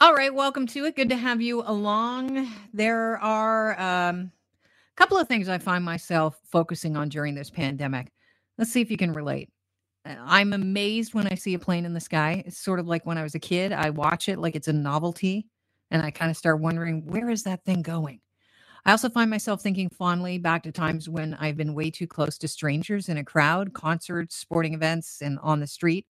All right, welcome to it. Good to have you along. There are um, a couple of things I find myself focusing on during this pandemic. Let's see if you can relate. Uh, I'm amazed when I see a plane in the sky. It's sort of like when I was a kid. I watch it like it's a novelty, and I kind of start wondering, where is that thing going? I also find myself thinking fondly back to times when I've been way too close to strangers in a crowd, concerts, sporting events, and on the street.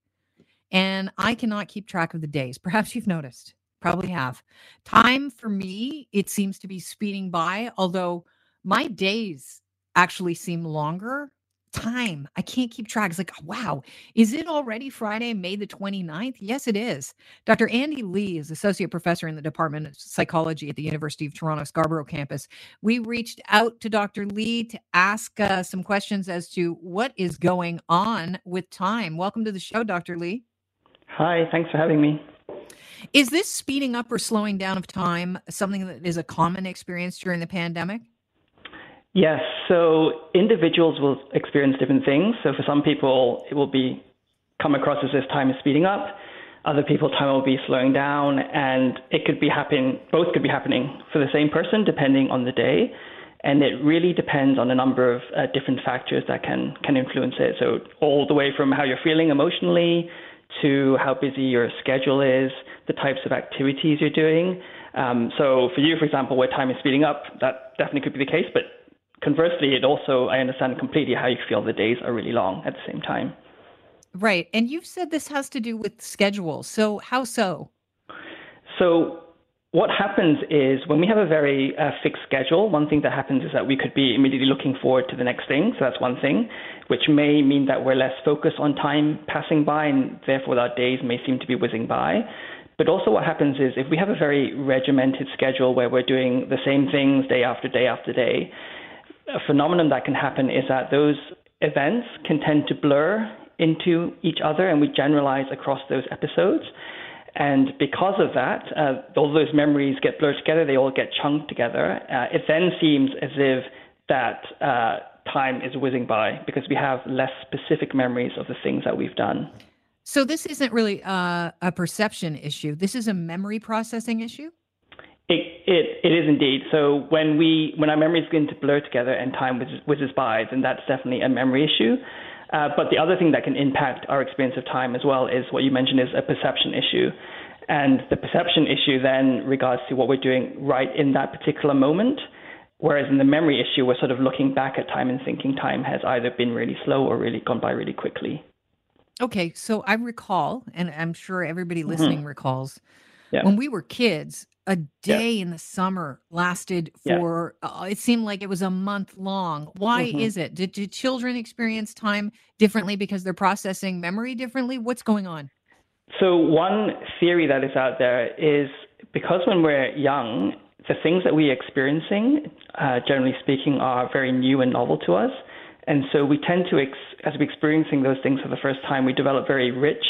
And I cannot keep track of the days. Perhaps you've noticed. Probably have. Time for me, it seems to be speeding by, although my days actually seem longer. Time, I can't keep track. It's like, wow, is it already Friday, May the 29th? Yes, it is. Dr. Andy Lee is associate professor in the Department of Psychology at the University of Toronto Scarborough campus. We reached out to Dr. Lee to ask uh, some questions as to what is going on with time. Welcome to the show, Dr. Lee. Hi, thanks for having me. Is this speeding up or slowing down of time something that is a common experience during the pandemic? Yes. So individuals will experience different things. So for some people, it will be come across as this time is speeding up. Other people, time will be slowing down, and it could be happening. Both could be happening for the same person, depending on the day. And it really depends on a number of uh, different factors that can can influence it. So all the way from how you're feeling emotionally to how busy your schedule is, the types of activities you're doing. Um, so for you, for example, where time is speeding up, that definitely could be the case. But conversely, it also, I understand completely how you feel the days are really long at the same time. Right. And you've said this has to do with schedule. So how so? So what happens is when we have a very uh, fixed schedule, one thing that happens is that we could be immediately looking forward to the next thing. So that's one thing, which may mean that we're less focused on time passing by and therefore our days may seem to be whizzing by. But also, what happens is if we have a very regimented schedule where we're doing the same things day after day after day, a phenomenon that can happen is that those events can tend to blur into each other and we generalize across those episodes. And because of that, uh, all those memories get blurred together, they all get chunked together. Uh, it then seems as if that uh, time is whizzing by because we have less specific memories of the things that we've done. So this isn't really uh, a perception issue. This is a memory processing issue. It, it, it is indeed. So when we when our memories begin to blur together and time whizzes, whizzes by, then that's definitely a memory issue. Uh, but the other thing that can impact our experience of time as well is what you mentioned is a perception issue. And the perception issue then regards to what we're doing right in that particular moment. Whereas in the memory issue, we're sort of looking back at time and thinking time has either been really slow or really gone by really quickly. Okay, so I recall, and I'm sure everybody mm-hmm. listening mm-hmm. recalls, yeah. when we were kids, a day yeah. in the summer lasted for yeah. uh, it seemed like it was a month long why mm-hmm. is it did, did children experience time differently because they're processing memory differently what's going on so one theory that is out there is because when we're young the things that we're experiencing uh, generally speaking are very new and novel to us and so we tend to, ex- as we're experiencing those things for the first time, we develop very rich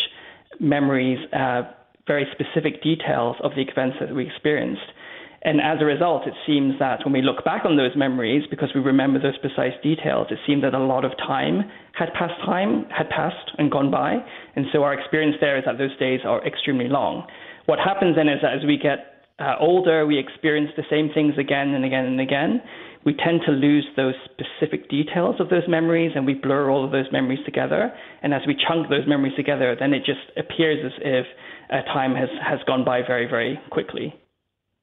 memories, uh, very specific details of the events that we experienced. And as a result, it seems that when we look back on those memories, because we remember those precise details, it seems that a lot of time had passed time, had passed and gone by. And so our experience there is that those days are extremely long. What happens then is that as we get uh, older, we experience the same things again and again and again we tend to lose those specific details of those memories and we blur all of those memories together. And as we chunk those memories together, then it just appears as if uh, time has, has gone by very, very quickly.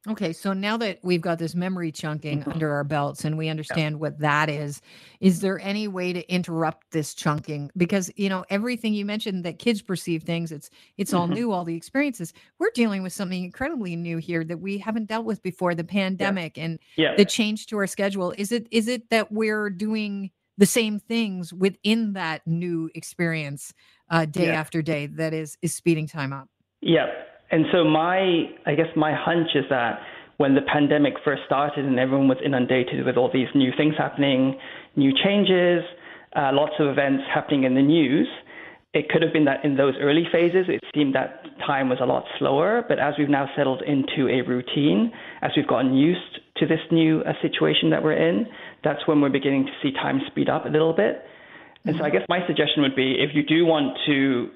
Okay, so now that we've got this memory chunking mm-hmm. under our belts and we understand yeah. what that is, is there any way to interrupt this chunking? Because you know everything you mentioned that kids perceive things, it's it's all mm-hmm. new, all the experiences. We're dealing with something incredibly new here that we haven't dealt with before, the pandemic yeah. and yeah. the change to our schedule. Is it is it that we're doing the same things within that new experience uh, day after day that is is speeding time up? Yeah. And so my, I guess my hunch is that when the pandemic first started and everyone was inundated with all these new things happening, new changes, uh, lots of events happening in the news, it could have been that in those early phases, it seemed that time was a lot slower. But as we've now settled into a routine, as we've gotten used to this new uh, situation that we're in, that's when we're beginning to see time speed up a little bit. And so I guess my suggestion would be if you do want to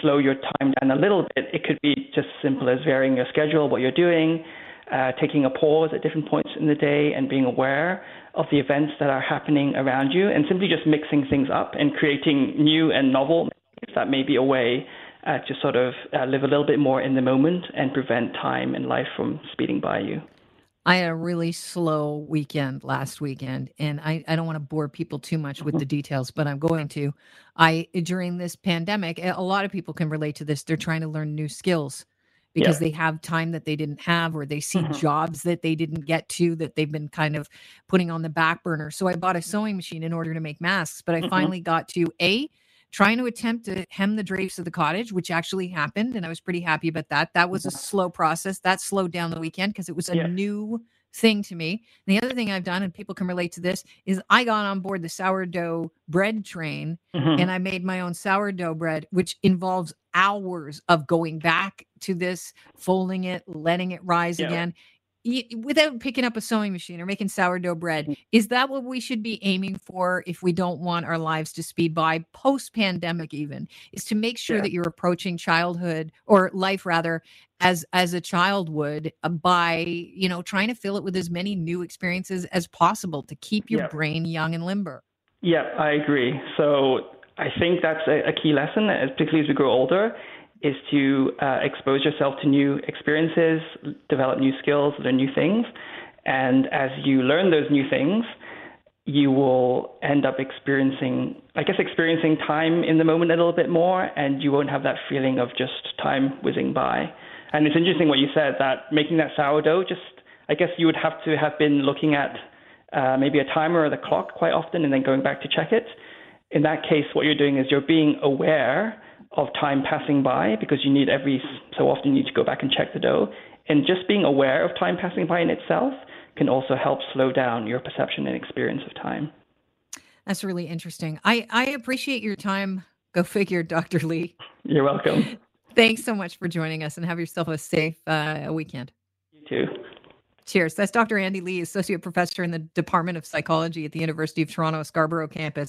slow your time down a little bit, it could be just as simple as varying your schedule, what you're doing, uh, taking a pause at different points in the day, and being aware of the events that are happening around you, and simply just mixing things up and creating new and novel. That may be a way uh, to sort of uh, live a little bit more in the moment and prevent time and life from speeding by you. I had a really slow weekend last weekend, and I, I don't want to bore people too much with the details, but I'm going to. I during this pandemic, a lot of people can relate to this. They're trying to learn new skills because Yeah. they have time that they didn't have, or they see hmm jobs that they didn't get to that they've been kind of putting on the back burner. So I bought a sewing machine in order to make masks, but I hmm finally got to A, trying to attempt to hem the drapes of the cottage, which actually happened. And I was pretty happy about that. That was a slow process. That slowed down the weekend because it was a new thing to me. And the other thing I've done, and people can relate to this, is I got on board the sourdough bread train hmm and I made my own sourdough bread, which involves hours of going back to this, folding it, letting it rise Yeah. again. Without picking up a sewing machine or making sourdough bread, is that what we should be aiming for if we don't want our lives to speed by post pandemic, even? Is to make sure Yeah. that you're approaching childhood or life rather as as a child would uh, by you know trying to fill it with as many new experiences as possible to keep your Yeah. brain young and limber. Yeah, I agree. So I think that's a, a key lesson, as- particularly as we grow older, is to uh, expose yourself to new experiences, develop new skills, learn new things. And as you learn those new things, you will end up experiencing, I guess, experiencing time in the moment a little bit more, and you won't have that feeling of just time whizzing by. And it's interesting what you said that making that sourdough, just I guess you would have to have been looking at uh, maybe a timer or the clock quite often, and then going back to check it. In that case, what you're doing is you're being aware of time passing by because you need every so often you need to go back and check the dough. And just being aware of time passing by in itself can also help slow down your perception and experience of time. That's really interesting. I I appreciate your time. Go figure, Dr. Lee. You're welcome. Thanks so much for joining us and have yourself a safe uh, weekend. You too. Cheers. That's Dr. Andy Lee, Associate Professor in the Department of Psychology at the University of Toronto Scarborough campus.